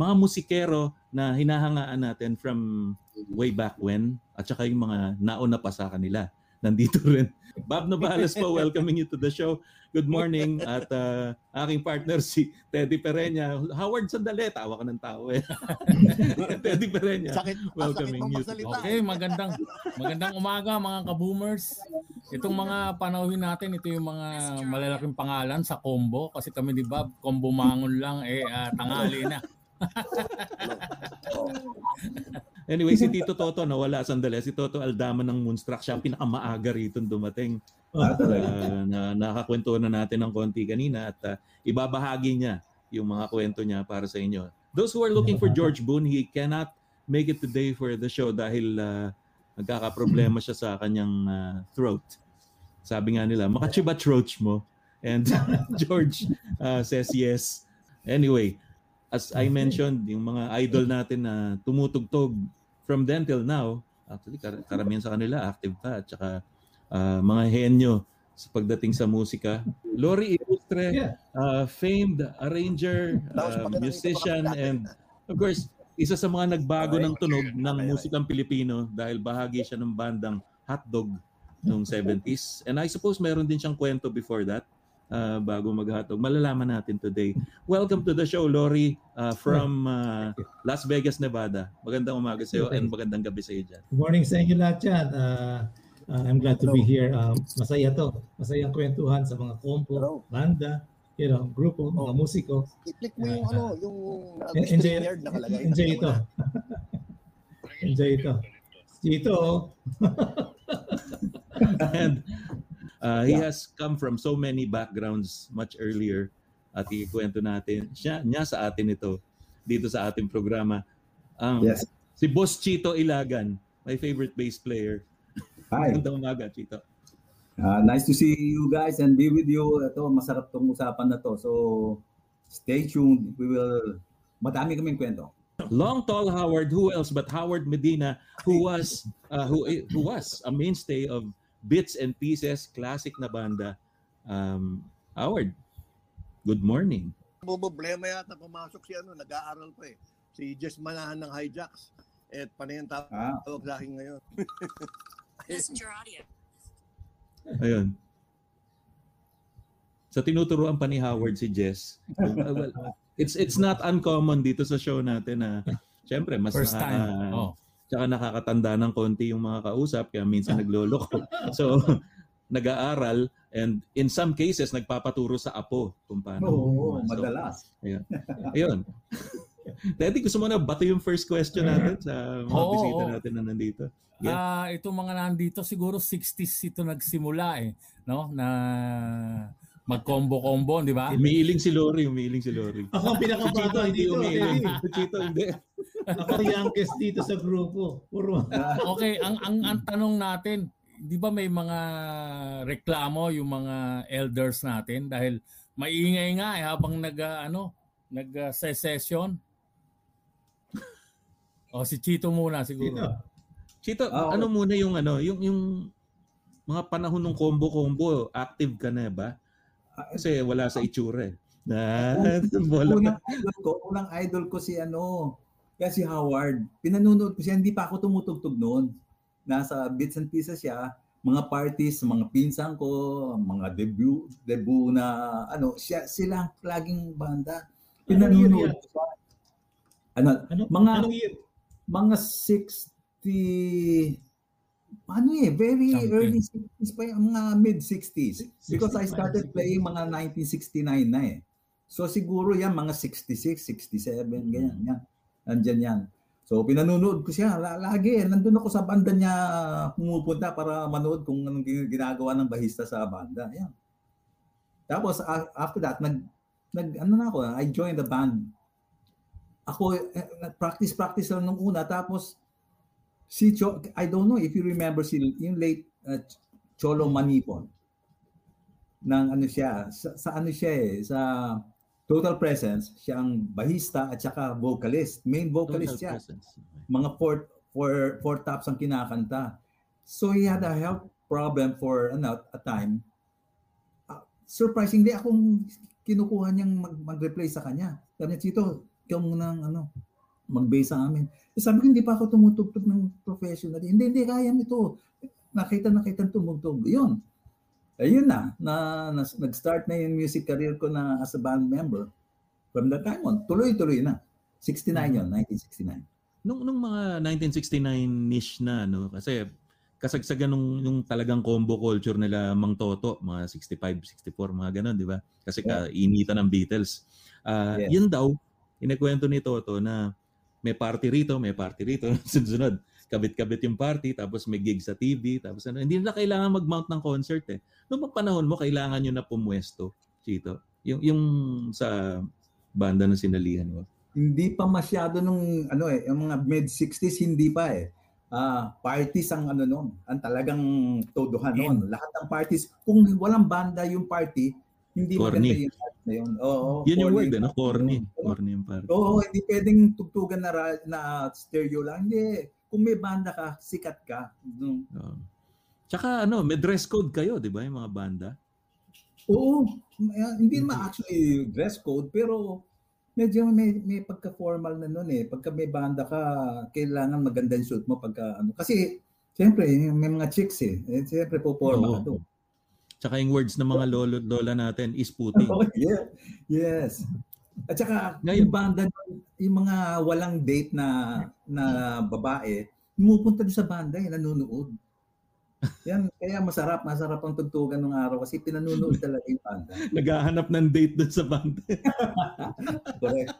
mga musikero na hinahangaan natin from way back when at saka yung mga nauna pa sa kanila. Nandito rin. Bob Navales po, welcoming you to the show. Good morning. At uh, aking partner si Teddy Pereña. Howard, sandali. Tawa ka ng tao eh. Teddy Pereña. Sakit, welcoming sakit you. magsalita. Okay, magandang magandang umaga mga ka-boomers. Itong mga panahon natin, ito yung mga malalaking pangalan sa combo kasi kami ni Bob, combo mangon lang eh ah, tangali na. Anyway, si Tito Toto nawala sandali. Si Toto Aldama ng Moonstruck siya ang pinakamaaga rito dumating. Ah, talaga. Uh, na nakakwento na natin ng konti kanina at uh, ibabahagi niya yung mga kwento niya para sa inyo. Those who are looking for George Boone, he cannot make it today for the show dahil uh, nagkakaproblema siya sa kanyang uh, throat. Sabi nga nila, makachiba throat mo. And George uh, says yes. Anyway, as I mentioned, yung mga idol natin na tumutugtog from then till now, actually kar- karamihan sa kanila active pa at saka uh, mga henyo sa pagdating sa musika. Lori Ilustre, Yeah. uh, famed arranger, uh, musician, and of course, isa sa mga nagbago ng tunog ng musikang Pilipino dahil bahagi siya ng bandang Hotdog noong 70s. And I suppose meron din siyang kwento before that uh, bago mag-hotdog. Malalaman natin today. Welcome to the show, Lori, uh, from uh, Las Vegas, Nevada. Magandang umaga sa iyo and magandang gabi sa iyo dyan. Good morning sa inyo lahat dyan. Uh, uh, I'm glad to be here. Um, masaya to. Masaya ang kwentuhan sa mga kompo, Hello. banda, you know, grupo, mga musiko. I-click mo yung ano, yung uh, En- Enjoy, StreamYard nakalagay. enjoy ito. enjoy ito. Dito, oh. and uh, he has come from so many backgrounds much earlier at ikwento natin siya niya sa atin ito dito sa ating programa. Um, Yes. Si Boss Chito Ilagan, my favorite bass player. Hi. Magandang umaga, Chito. Uh, nice to see you guys and be with you. Ito, masarap tong usapan na to. So, stay tuned. We will, madami kaming kwento. Long Tall Howard, who else but Howard Medina, who was uh, who who was a mainstay of Bits and Pieces, classic na banda. Um, Howard, good morning. Problema yata pumasok si ano, nag-aaral pa eh. Si Jess Manahan ng Hijacks. Eh, panay ang tawag Ah, sa akin ngayon. Messenger audio. Ayun. So tinuturuan pa ni Howard si Jess. Uh, well, it's it's not uncommon dito sa show natin na syempre mas First time. Oh. Tsaka nakakatanda ng konti yung mga kausap kaya minsan nagloloko. So nag-aaral and in some cases nagpapaturo sa apo kung paano. oo, So, madalas. Ayun. Teddy, gusto mo na bato yung first question natin sa mga Oo, bisita natin na nandito? Yeah. Ah, itong mga nandito siguro 60s ito nagsimula eh, no? Na mag-combo-combo, di ba? Umiiling si Lori, umiiling si Lori. ako ang pinakabata hindi umiiling. Chito hindi. Ako youngest dito sa grupo. Puro. Okay, ang ang ang tanong natin, 'di ba may mga reklamo yung mga elders natin dahil maingay nga eh, habang nag ah, ano, nag ah, session. O si Chito muna siguro. Dito. Chito, Ah, ano muna yung ano, yung yung mga panahon ng combo-combo, active ka na ba? Kasi wala sa itsura eh. Na, wala. Unang idol ko, unang idol ko si ano, kaya si Howard. Pinanunood ko siya, hindi pa ako tumutugtog noon. Nasa bits and pieces siya, mga parties, mga pinsan ko, mga debut, debut na ano, siya sila ang laging banda. Pinanunood ko siya. Ano, Ano, Mga- anong year? mga 60 ano eh, very Something. early 60s pa yung mga mid 60s. Because I 65, started playing mga 1969 na eh. So siguro yan mga 66, 67, ganyan. yan. Nandyan yan. So pinanunood ko siya la- lagi. Nandun ako sa banda niya pumupunta para manood kung anong gin- ginagawa ng bahista sa banda. Yan. Tapos after that, nag, nag ano na ako, I joined the band. Ako, eh, practice practice lang nung una. Tapos si Cho, I don't know if you remember si yung late uh, Cholo Manipon. Nang ano siya, sa, sa ano siya eh, sa Total Presence, siya ang bahista at saka vocalist. Main vocalist siya. presence. Mga four, four, four tops ang kinakanta. So he had a health problem for ano, a time. Uh, surprisingly, akong kinukuha niyang mag, mag-replace sa kanya. Sabi niya, Chito, ikaw muna ang ano, mag-base sa amin. Eh, sabi ko, hindi pa ako tumutugtog ng professional. Hindi, hindi, kaya nito. Nakita, nakita tumugtog. Yun. Ayun na, na, na, nag-start na yung music career ko na as a band member. From that time on, tuloy-tuloy na. 69 yun, 1969. Nung, nung mga 1969-ish na, no? Kasi kasagsagan nung, yung talagang combo culture nila Mang Toto, mga 65, 64, mga ganun, di ba? Kasi kainitan ng Beatles. Ah, Yes. Yun daw, inikwento ni Toto na may party rito, may party rito, sunod kabit-kabit yung party, tapos may gig sa TV, tapos ano, hindi nila kailangan mag-mount ng concert eh. Noong panahon mo, kailangan nyo na pumwesto, Chito. Yung, yung sa banda na sinalihan mo. Hindi pa masyado nung ano eh, yung mga mid-60s hindi pa eh. Ah, parties ang ano noon, ang talagang todohan noon. Lahat ng parties, kung walang banda yung party, hindi Corny. maganda yung party na yun. Oo, Yun yung word, ano? Corny. Corny yung party. Oo, hindi pwedeng tugtugan na, na stereo lang. Hindi. Kung may banda ka, sikat ka. Mm. Oo. Tsaka ano, may dress code kayo, di ba, yung mga banda? Oo, may- hindi naman actually dress code, pero medyo may, may pagka-formal na nun eh. Pagka may banda ka, kailangan maganda yung suit mo pagka ano. Kasi, siyempre, may mga chicks eh. eh siyempre, po forma ka Oo. doon. Tsaka yung words ng mga lolo lola natin is puti. Oh, yeah. Yes. At saka, Ngayon- yung banda, yung mga walang date na na babae, pumupunta doon sa banda eh, nanonood. Yan, kaya masarap, masarap ang tugtugan ng araw kasi pinanunood talaga yung banda. Naghahanap ng date doon sa banda. Correct.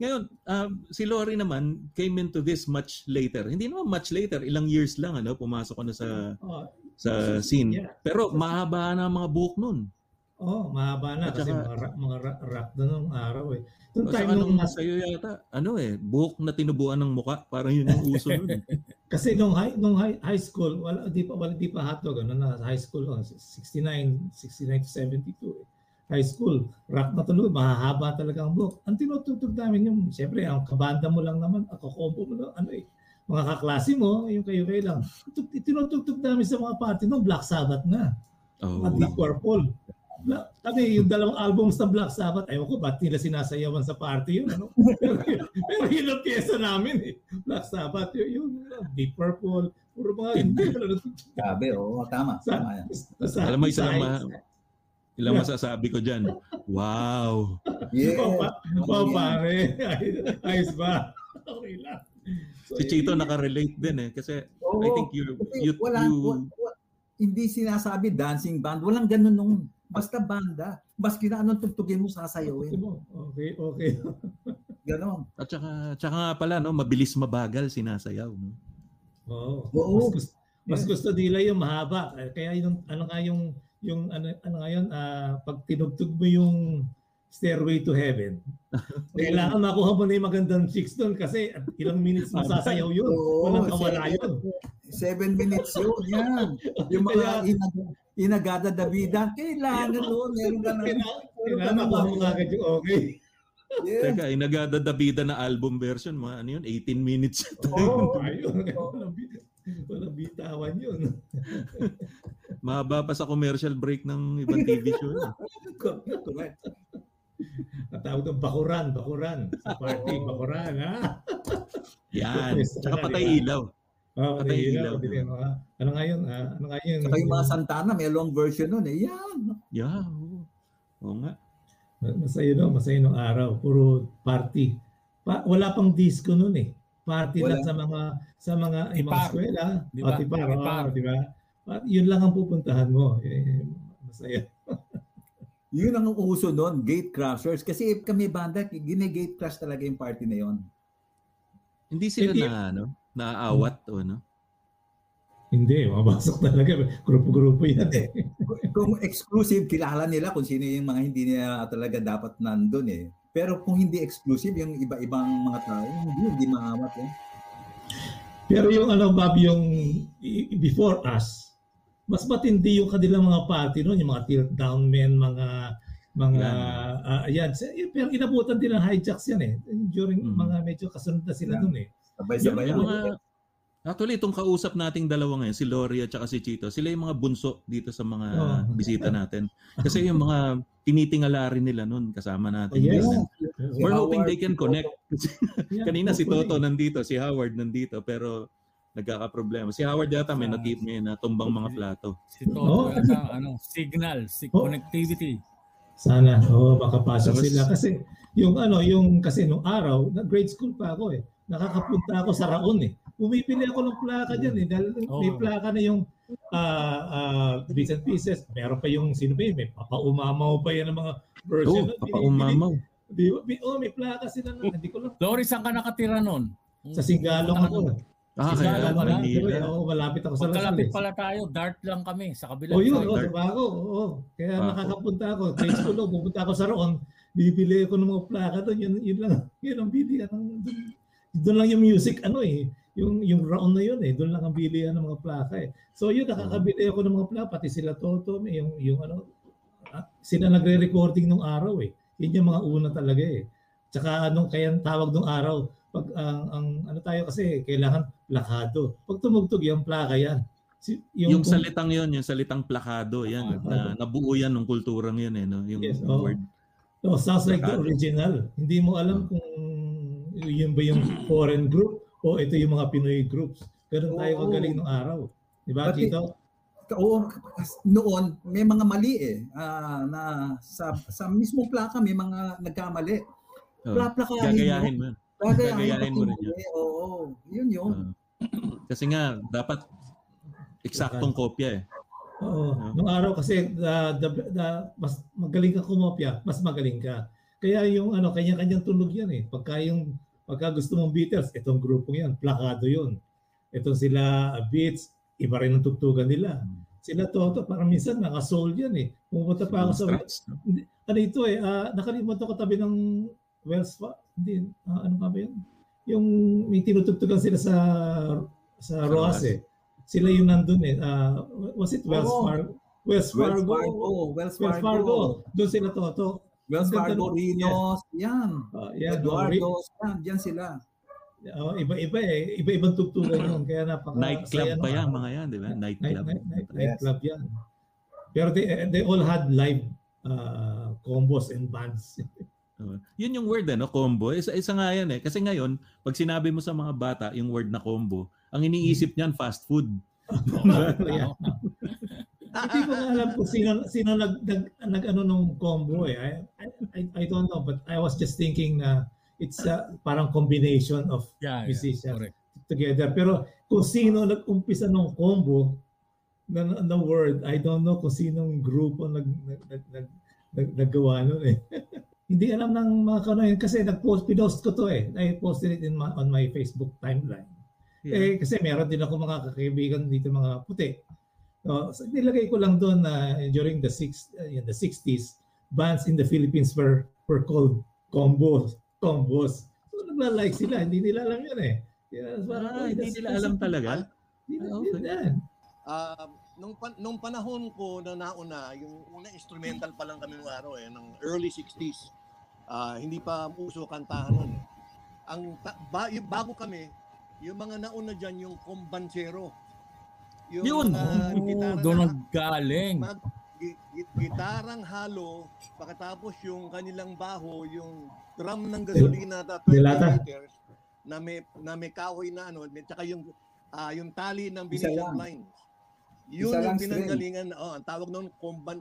Ngayon, um, si Lori naman came into this much later. Hindi naman much later, ilang years lang ano, pumasok ko na sa Oh, sa scene. Yeah. Pero mahaba na ang mga buhok nun. oh, mahaba na At kasi saka- mga rap, mga rap, rap na nung araw eh. O time nung nung sa'yo yata, ano eh, buhok na tinubuan ng muka. Parang yun yung uso nun. eh. Kasi nung high nung high, high school, wala di pa wala di pa hotdog ano na high school oh, 69 69 to 72. Eh. High school, rock na tuloy, mahahaba talaga ang buhok. Ang tinutugtog namin yung siyempre ang kabanda mo lang naman, ako kompo mo lang, ano eh, mga kaklase mo, yung kayo kayo lang. Tinutugtog namin sa mga party nung Black Sabbath na, Oh. at Deep Purple. Kami, yung dalawang albums ng Black Sabbath, ayaw ko, ba't nila sinasayawan sa party yun? Ano? pero, pero yun ang pyesa namin eh. Black Sabbath, yung, yung uh, Deep Purple, puro mga hindi Sabi, oo, tama. sa, tama yan. sa, Alam mo, isa lang sa- ma- ilang masasabi ko dyan. Wow. Yeah. Oh, pa, oh, Yeah. pare. Ay- Ayos ba? Okay lang. So, Si Chito yun- nakarelate din eh. Kasi Oo. I think you, Kasi you, wala, you wa- wa- hindi sinasabi dancing band. Walang ganun nung basta banda. Maski na anong tugtugin mo sasayawin. Okay, okay. Ganon. at saka, tsaka nga pala, no, mabilis mabagal sinasayaw. No? Oo. Oo. Mas, gusto, mas gusto nila yung mahaba. Kaya yung ano nga yung yung ano ano nga yun, ah, pag tinugtog mo yung Stairway to Heaven. Kailangan makuha mo na yung magandang chicks doon kasi at ilang minutes mo sasayaw yun. Oo, Walang kawala seven- yun. Seven minutes yun. Yan. Yung mga inag- inagada Davida, kailangan doon. Meron ka na. Kailangan, kailangan makuha mo agad yung okay. Yeah. Teka, inagada Davida na album version, mga ano yun, 18 minutes. Oo. Ayun. Walang bit- Walang bitawan yun. Mahaba pa sa commercial break ng ibang TV show. Correct. Ang tawag ng bakuran, bakuran. Sa party, Oo. bakuran, ha? Yan. Tsaka patay ilaw. Oh, Patay patay ilaw. ilaw. Di ba? Mga- Ano nga yun? ah, ano nga yun? Saka yung mga Santana, may long version nun eh. Yan. Yeah. Oo, Oo nga. Masaya no, masaya nung araw. Puro party. Pa, wala pang disco noon eh. Party Wala. lang sa mga sa mga Tipar. ibang eskwela. Di O, ba? tipar, Tipar. oo, di ba? At yun lang ang pupuntahan mo. Eh, masaya. Yun ang uso nun, gate crashers. Kasi kami banda, gine-gate crash talaga yung party na yon. Hindi sila Hindi. na, ano, naaawat o ano. Hindi, mabasok talaga. Grupo-grupo yan eh. Kung exclusive, kilala nila kung sino yung mga hindi nila talaga dapat nandun eh. Pero kung hindi exclusive, yung iba-ibang mga tao, hindi, hindi maawat eh. Pero yung ano, Bob, yung before us, mas matindi yung kanilang mga party noon, yung mga tilt down men, mga mga ah, yan. Sa- eh, Pero inabutan din ng hijacks yan eh. During Mhm. mga medyo kasunod na sila Yeah. noon eh. Sabay-sabay Yung yan. mga, actually, itong kausap nating dalawa ngayon, si Lori at saka si Chito, sila yung mga bunso dito sa mga Oo. bisita natin. Kasi yung mga tinitingala rin nila nun, kasama natin. Oh, yes. We're hoping Howard, they can connect. Yeah, Kanina si. Toto nandito, si Howard nandito, pero nagkakaproblema. Si Howard yata may Ah. nakip niya na tumbang mga plato. Si Toto Oo. yata, ano, signal, si Oh. connectivity. Sana, oh, makapasok Tapos- sila. Kasi yung ano, yung kasi nung araw, na grade school pa ako eh. Nakakapunta ako sa Raon eh. Pumipili ako ng plaka dyan eh. Dahil may Oo. plaka na yung ah ah, bits and pieces. Meron pa yung, sino ba yun? May papaumamaw pa yan ng mga version. Oh, papaumamaw. Di? May- Oh, may plaka sila na. Hindi ko lang. Loris, saan ka nakatira nun? Sa Sigalong ako. Ah, Si kaya pala. Manila. Oo, malapit ako sa Las Vegas. pala tayo, dart lang kami sa kabilang Oh, yun, oh, sa Bago. Oo. Kaya Bago. nakakapunta ako. Grade school ako, pupunta ako sa Roon. Bibili ako ng mga plaka doon. Yun, yun lang. Yun ang bilihan. Ng, doon, doon lang yung music, ano eh. Yung, yung Roon na yun eh. Doon lang ang bilihan ng mga plaka eh. So yun, nakakabili ako ng mga plaka. Pati sila Toto, yung, yung ano, ah, sila nagre-recording nung araw eh. Yun yung mga una talaga eh. Tsaka anong kaya tawag nung araw, pag ang, ang ano tayo kasi kailangan plakado. Pag tumugtog yung plaka yan. Si, Yung, kung- salitang yun, yung salitang plakado, yan. na, nabuo yan ng kulturang yun eh. No? Yung Yes, oo. word. No, sounds like the original. Hindi mo alam kung yun ba yung foreign group o ito yung mga Pinoy groups. Ganun tayo kagaling nung araw. Di ba, Tito? Oo, noon may mga mali eh ah, na sa sa mismo plaka may mga nagkamali. Oh. Plaplakahin Gagayahin mo. Yun. Gagayahin, mo rin yan. mali. Oo, yun yun. Ah. kasi nga, dapat eksaktong kopya eh. Oo. Yeah. Nung araw kasi the, the, the, mas magaling ka kumopya, mas magaling ka. Kaya yung ano, kanya-kanyang tunog yan eh. Pagka yung pagka gusto mong Beatles, itong grupong yan, plakado yun. Itong sila uh, Beats, iba rin ang tugtugan nila. Sila Toto, parang minsan naka-soul yan eh. Pumunta pa ako sa ano ito eh, ah, nakalimutan ko tabi ng Wells Fargo. Hindi, ah, ano pa ba yun? Yung may tinutugtugan sila sa sa Roas eh. Sila yung nandun eh. Ah, was it Wells Oo. Fargo? Wells Wells Fargo. Fargo, Wells Wells Fargo, Fargo. Doon sila Toto. Wells Ang ganda Fargo, Rinos, yan. Ah, yan, oh, Eduardo, yan, yan sila. oh, iba-iba eh. Iba-ibang tugtugan yun. Kaya napaka Nightclub pa yan, mga yan, di ba? Night, Nightclub. night, night, Yes. nightclub yan. Pero they, they all had live uh, combos and bands. Oo. Yun yung word, ano, combo. Isa, isa nga yan eh. Kasi ngayon, pag sinabi mo sa mga bata yung word na combo, ang iniisip niyan fast food. Yeah. Hindi ko nga alam kung sino, sino nag, nag, nag ano nung combo eh. I, I, I don't know, but I was just thinking na it's a, parang combination of Yeah, yeah, musicians correct. together. Pero kung sino nag-umpisa ng combo na, na word, I don't know kung sinong grupo nag, nag, nag, nag, nag, naggawa nun eh. Hindi alam ng mga kanoy kasi nag-post, pinost ko to eh. I posted it in my, on my Facebook timeline. Eh, kasi meron din ako mga kakaibigan dito mga puti. So, so nilagay ko lang doon na during the six uh, in the 60s, bands in the Philippines were were called combos, combos. So nagla-like sila, hindi nila alam yun eh. Yeah, Ah, "Uy, hindi nila alam talaga? Hindi Ah, nila okay. yan. Um, nung, pan- nung panahon ko na nauna, yung una instrumental pa lang kami nung araw eh, ng early 60s. Ah, hindi pa uso kantahan nun. eh. Ang ta- ba- yung bago kami, yung mga nauna dyan, yung kombansero. Yung Yun! Oh, doon mag, gi- gi- gitarang halo, pagkatapos yung kanilang baho, yung drum ng gasolina na 20 Dilata. liters, na may, na may kahoy na ano, at saka yung, ah, yung tali ng Venetian lines. Yun Isa yung pinanggalingan, oh, ang tawag noon, komban,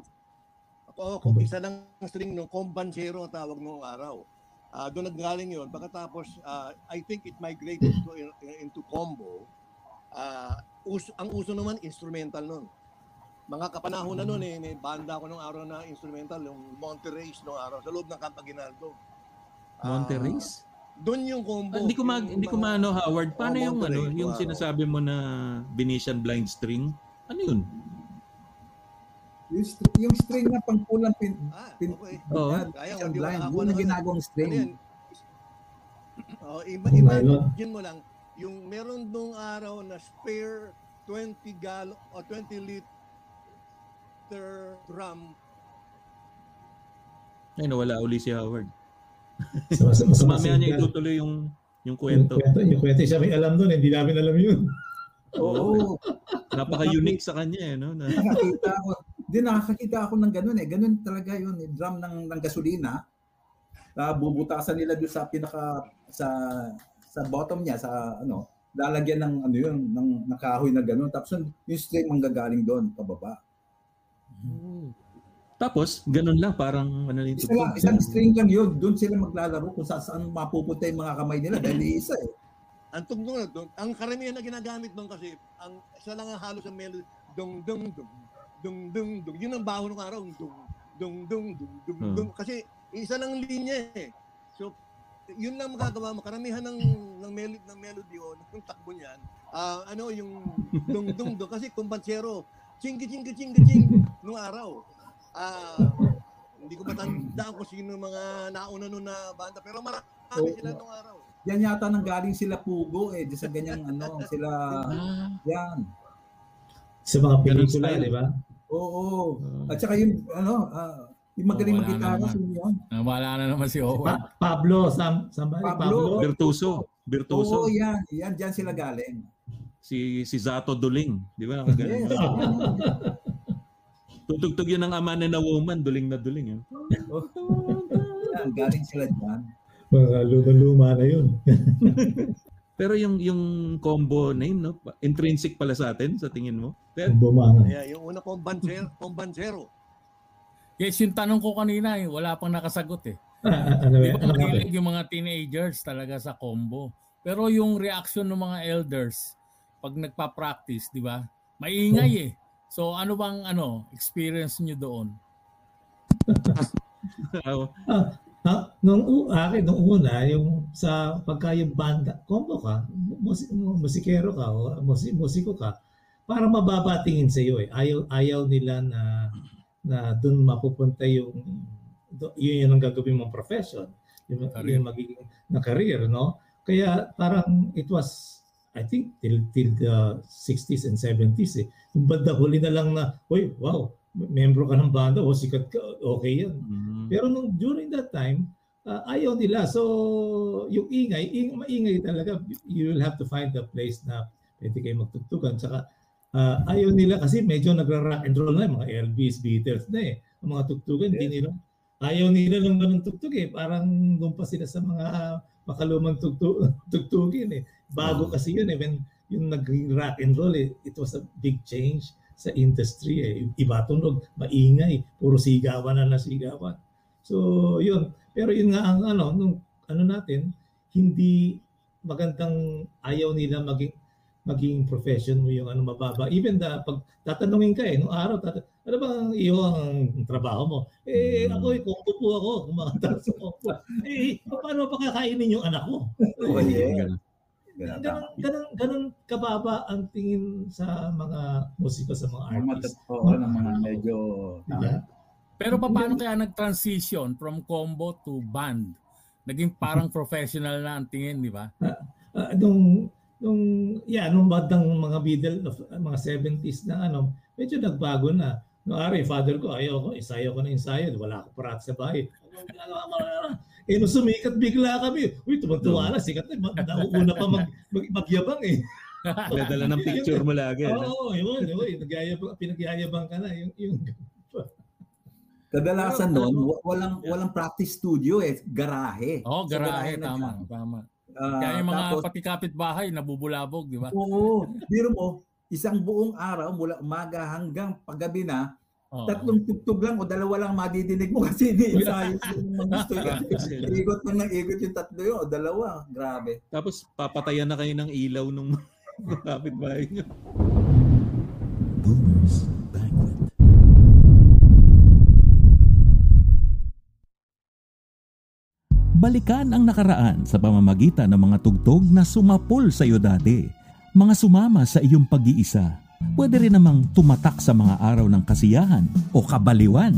ako, kung isa lang string ng kombansero ang tawag noong araw. Ah, doon naggaling yun. Pagkatapos, ah, I think it migrated to, into combo. Ah, uso, ang uso naman, instrumental nun. Mga kapanahon na nun eh, may banda ako nung araw na instrumental, yung Monterey's nung araw, sa loob ng Camp Aguinaldo. Ah, Monterey's? Doon yung combo. Ah, hindi ko ma yung hindi ko maano Howard. Paano Oh, yung ano, yung sinasabi mo na Venetian blind string? Ano yun? Yung, string, yung string na pangkulang pin, Ah, pin, okay. Oo. uh, Kaya, hindi ko blind, nakakuha yun ang ng- ginagawang Ano string. yan? Oh, ima Oh, imagine mo lang, yung meron nung araw na spare 20 gallon o 20 liter drum. Ay, nawala uli si Howard. So, Mamaya niya itutuloy yung yung yung kwento. kwento, yung kwento siya may alam doon, hindi namin alam yun. Oo. Napaka-unique sa kanya eh, no? Na, nakakita ako. Di nakakakita ako ng ganun eh. Ganun talaga yun. eh. Drum ng, ng gasolina. uh, bubutasan nila doon sa pinaka sa sa bottom niya sa ano lalagyan ng ano yun ng nakahoy na gano'n tapos yung, yung string manggagaling doon pababa Tapos, ganun lang, parang ano yung isa lang, isang string lang yun doon sila maglalaro kung saan, saan mapupunta yung mga kamay nila dahil isa eh Ang tugtog na doon, ang karamihan na ginagamit doon kasi, ang isa lang ang halos ang melody, dung dung dung dung dung dung. Yun ang baho ng araw, dung dung dung dung dung Hmm. dung. Kasi isa lang ang linya eh. So, yun lang magagawa mo. Karamihan ng ng melody ng melody o ng takbo niyan. ah ano yung dung dung dung kasi kumbansero. Chinggi chinggi chinggi ching nung araw. Ah hindi ko matandaan kung sino mga nauna nun na banda pero marami Oo. sila nung araw. yan yata nang galing sila pugo eh di sa ganyang ano sila Ah, yan Sa mga pelikula, di ba? Oo at saka yung ano ah, yung magaling Oh, naman. sino yun Nawala na naman si Owen. Pa- Pablo, Sam, somebody, Pablo. Pablo. Virtuoso. Virtuoso. oo yan yan diyan sila galing Si si Zato Duling, di ba? Nakagaling. yes Tutugtog yun ng ama na woman, duling na duling. Eh. yan, galing sila diyan Mga luma-luma na yun. Pero yung yung combo name, no? Intrinsic pala sa atin, sa tingin mo? Pero, Bumanga. Yeah, yung una kombansero, kombansero. Yes, yung tanong ko kanina, eh, wala pang nakasagot eh. Ah, ano, Di ba- ba ano yung mga teenagers talaga sa combo? Pero yung reaction ng mga elders pag nagpa-practice, di ba? Maingay eh. So ano bang ano experience nyo doon? ah, Ah, nung akin, nung una, yung sa pagka yung banda, combo ka, musik, musikero ka, o musik, musiko ka, para mababa tingin sa iyo eh. Ayaw, ayaw nila na na doon mapupunta yung yun yung ang gagawin mong profession, yung, Career. yung magiging na career, no? Kaya parang it was I think till till the 60s and 70s eh. Yung banda huli na lang na, "Uy, wow, membro ka ng banda, o sikat ka, okay yan." mm, Pero nung during that time, ah, ayaw nila. So, yung ingay, ing, maingay talaga. You will have to find a place na pwede kayo magtugtugan. Tsaka, ah, ayaw nila kasi medyo nagra-rock and roll na, yung mga Elvis, Beatles na eh. Ang mga tugtugan, hindi nila. Ayaw nila ng ganun tugtog eh. Parang doon pa sila sa mga makalumang tugtug, tugtugin eh. Bago kasi yun eh. When yung naging rock and roll eh, it was a big change sa industry eh. Iba tunog, maingay, puro sigawan na na sigawan. So, yun. Pero yun nga ang ano, nung ano natin, hindi magandang ayaw nila maging maging profession mo yung ano mababa. Even da pag tatanungin ka eh, nung araw, tata, ano ba ang iyo ang trabaho mo? Eh, Mm. ako, eh, kungko po ako, kumakanta sa kungko. Eh, paano pa kakainin yung anak ko? oh yeah ganun. Ganun, ganun, kababa ang tingin sa mga musiko, sa mga mga artist. totoo ng mga medyo Diba? Pero paano kaya nag-transition from combo to band? Naging parang professional na ang tingin, di ba? Ah, nung nung yeah, nung bandang mga middle of mga 70s na ano, medyo nagbago na. No, ari, father ko, ayaw ko, isayo ko na ensayo, wala ako parat sa bahay. Eh, nung sumikat bigla kami, uy, tumantuwa na, sikat na, nauuna pa mag, mag, magyabang eh. Nadala ng picture mo lagi. Oo, no? oh, yun, yun, nagyayabang, pinagyayabang ka na, yung, yung kadalasan Pero- noon wa- walang walang practice studio eh garahe Oh, garahe, na tama, dyan. tama. Ah, Kaya yung mga tapos, pati kapitbahay nabubulabog, di ba? oo biro mo isang buong araw mula umaga hanggang paggabi na Oo. tatlong tugtog lang o dalawa lang madidinig mo kasi hindi ensayo yung mga gusto yun. Ikot lang ng ikot yung tatlo yun o dalawa. Grabe. Tapos papatayan na kayo ng ilaw nung kapitbahay nyo. Boomers Balikan ang nakaraan sa pamamagitan ng mga tugtog na sumapol sa iyo dati. Mga sumama sa iyong pag-iisa. Pwede rin namang tumatak sa mga araw ng kasiyahan o kabaliwan.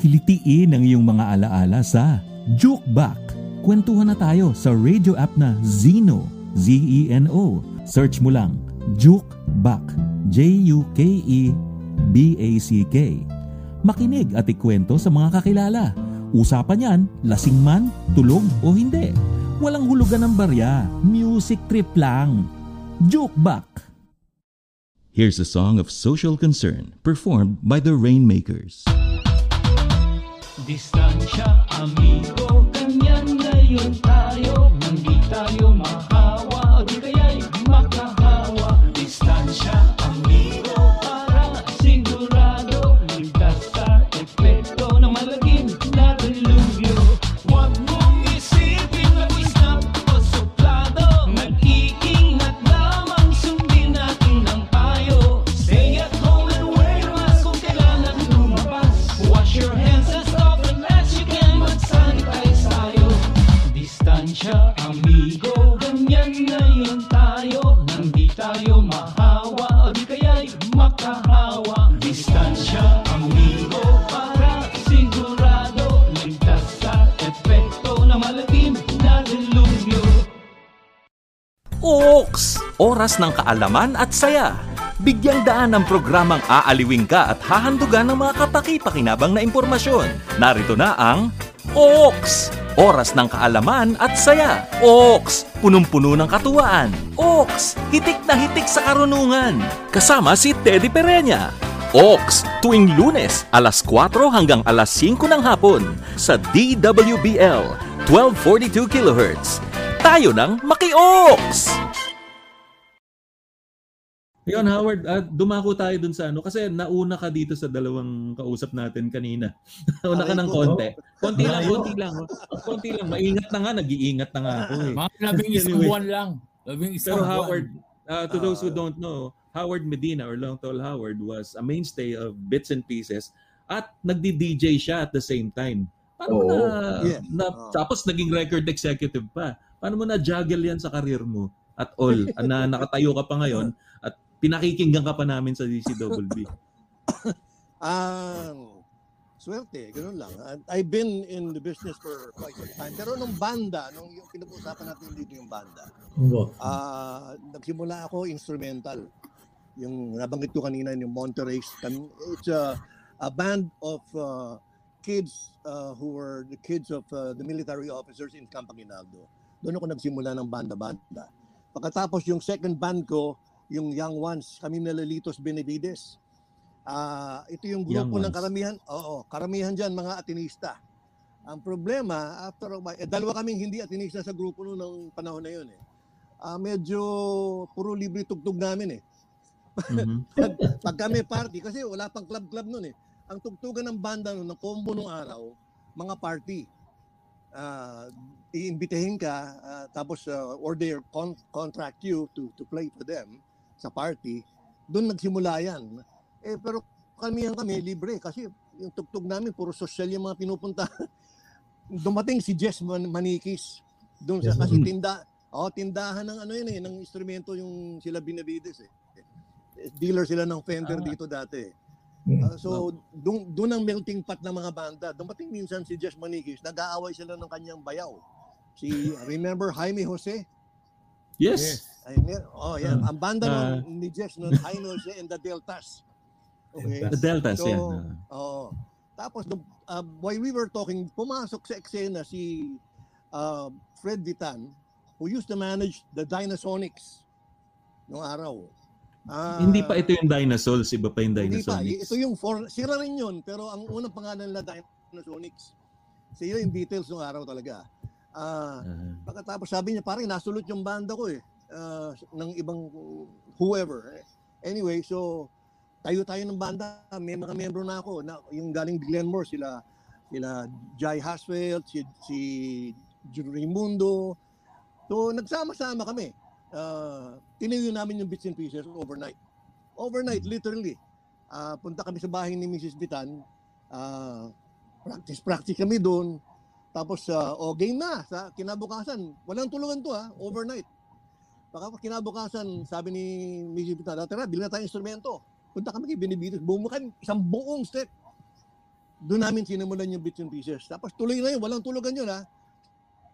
Kilitiin ang iyong mga alaala sa Jukebak. Kwentuhan na tayo sa radio app na Zeno. Z-E-N-O. Search mo lang Jukebak. J-U-K-E-B-A-C-K. Makinig at ikwento sa mga kakilala. Usapan yan, lasing man, tulog o hindi. Walang hulugan ng barya. Music trip lang. Jukebak. Here's a song of social concern performed by the Rainmakers. Distansya, amigo, ngayon tayo Nang di tayo mahawa Oaks! Oras ng kaalaman at saya. Bigyang daan ng programang aaliwing ka at hahandugan ng mga kapaki-pakinabang na impormasyon. Narito na ang Oaks! Oras ng kaalaman at saya. Oaks! Punong-puno ng katuwaan. Oaks! Hitik na hitik sa karunungan. Kasama si Teddy Pereña. Oaks, tuwing lunes, alas 4 hanggang alas 5 ng hapon sa DWBL, 1242 kHz. Tayo ng Maki-Oaks! Yun, Howard, ah, dumako tayo dun sa ano. Kasi nauna ka dito sa dalawang kausap natin kanina. nauna ka ng konti. Konti lang, konti lang. oh. Konti lang. Maingat na nga, nag-iingat na nga ako eh. Mga labing isang Anyway. buwan lang. Labing isang Pero. Howard, uh, to those who Ah. don't know, Howard Medina or Long Tall Howard was a mainstay of Bits and Pieces at nagdi-DJ siya at the same time. Paano Oo. na, Yes. na Oo. tapos naging record executive pa. Paano mo na juggle yan sa career mo at all na nakatayo ka pa ngayon at pinakikinggan ka pa namin sa DCWB. Ah, swerte, ganun lang. I've been in the business for quite some time. Pero nung banda, nung yung pinag-usapan natin dito yung banda, ah nagsimula ako instrumental. Yung nabanggit ko kanina, yung Monterey. It's a, a band of uh, kids uh, who were the kids of uh, the military officers in Camp Aguinaldo. Doon ako nagsimula ng banda-banda. Pagkatapos yung second band ko, yung Young Ones, kami na Lelitos Benavides. Ah, ito yung Young grupo ng Ones. karamihan. Oo, karamihan diyan mga atinista. Ang problema, after a while, eh, dalawa kaming hindi atinista sa grupo noon ng panahon na yun eh. Ah, medyo puro libre tugtog namin eh. Mhm. Pag kami party, kasi wala pang club-club noon eh. Ang tugtugan ng banda noon, ng combo nung araw, mga party. Ah, iimbitahin ka, ah, tapos ah, or they con- contract you to to play for them sa party. Doon nagsimula yan. Eh, pero kami kami libre kasi yung tugtog namin puro social yung mga pinupunta. Dumating si Jess Man- Manikis doon sa Yes. kasi tinda oh tindahan ng ano yun eh ng instrumento yung sila Binavides eh. Dealer sila ng Fender Ah. dito dati. eh. Ah, so doon doon ang melting pot ng mga banda. Dumating minsan si Jess Manikis, nag-aaway sila ng kanyang bayaw. Si remember Jaime Jose? Yes. Mer- oh, yan. Ang banda Ah. nun, ni Jess nun, Jaime Jose and the Deltas. Okay. The Deltas, So, yan. ah. Oo. Tapos, nung, uh, while we were talking, pumasok sa eksena si uh, Fred Vitan, who used to manage the Dynasonics noong araw. Ah, Hindi pa ito yung Dinosaurs, iba pa yung Hindi pa. Dinosaurics. Ito yung, for, sira rin yun, pero ang unang pangalan nila Dynasonics. Sila yung Beatles noong araw talaga. Ah, Ah. pagkatapos sabi niya, parang nasulot yung banda ko eh. ah, ng ibang whoever. Anyway, so tayo tayo ng banda, may mga membro na ako, na, yung galing Glenmore, sila sila Jai Haswell, si, si Jun Raimundo. So nagsama-sama kami. Uh, tinayo namin yung bits and pieces overnight. Overnight, literally. Ah, punta kami sa bahay ni Mrs. Bitan. ah, practice, practice kami doon. Tapos, uh, o game na. Sa kinabukasan, walang tulungan to ha, overnight. Baka kinabukasan, sabi ni Mrs. Bitan, tara, bilhin na tayong instrumento. Punta kami kay Binibitos, bumukan isang buong set. Doon namin sinimulan yung bits and pieces. Tapos tuloy na yun, walang tulugan yun ha.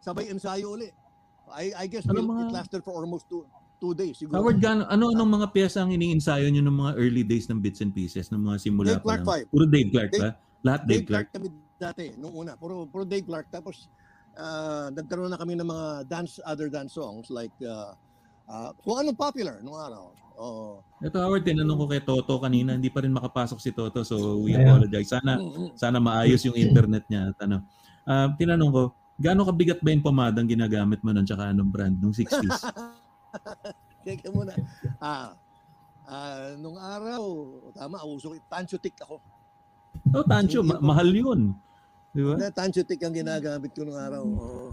Sabay ensayo uli. I, I guess Ano mga- it lasted for almost two, two days. Siguro. Howard, gano, ano anong mga piyesa ang iniinsayo nyo ng mga early days ng Bits and Pieces, ng mga simula Dave pa Clark lang? five. Puro Dave Clark ba? Lahat Dave, Dave Clark? Clark dati, nung una. Puro, puro Dave Clark. Tapos, ah, nagkaroon na kami ng mga dance, other dance songs like, uh, uh, kung anong popular nung araw. Oh. Ito Howard, tinanong ko kay Toto kanina, hindi pa rin makapasok si Toto so we apologize. Sana Mm, mm. sana maayos yung internet niya at ano. Ah, tinanong ko, Gaano kabigat ba yung pomadang ginagamit mo nun tsaka anong brand nung 60s? Teka muna. Ah, ah, nung araw, tama, uso, tanchutik ako. oh, Tancho, ma- mahal yun. Di ba? Na tanchutik ang ginagamit ko nung araw. Oo.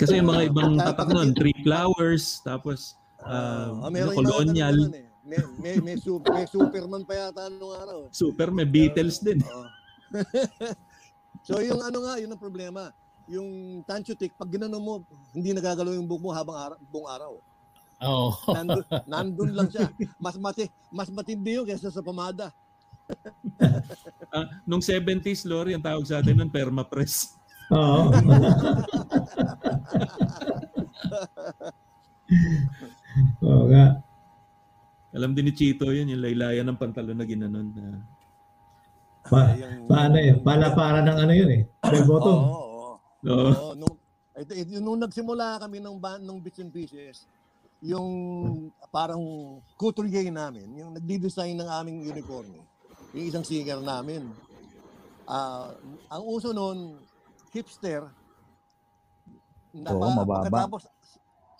Kasi yung mga ibang tatak nun, three flowers, tapos uh, Ah, ano, mga colonial, eh. May, may, may, su- may Superman pa yata nung araw. super, may Beatles din. Oo. so yung ano nga, yun ang problema. Yung tanchutik, pag ginano mo, hindi nagagalaw yung buhok mo habang ara- buong araw. Oo. Nandun, nandun lang siya. Mas mati, mas matindi yun kaysa sa pamada. Ah, nung 70s, Lori, ang tawag sa atin nun, permapress. Oo. Oo nga. Alam din ni Chito yun, yung laylayan ng pantalon na ginanon. na Pa, Yung- paano yun? Pala para ng ano yun eh. Oo, bottom. oo, oo. Oo. Oo, nung, ito, ito, nung nagsimula kami ng band ng Bits and Pieces, yung parang couturier namin, yung nagdi-design ng aming uniforme, yung isang singer namin. Ah, ang uso noon, hipster. Oo, mababa. Pagkatapos,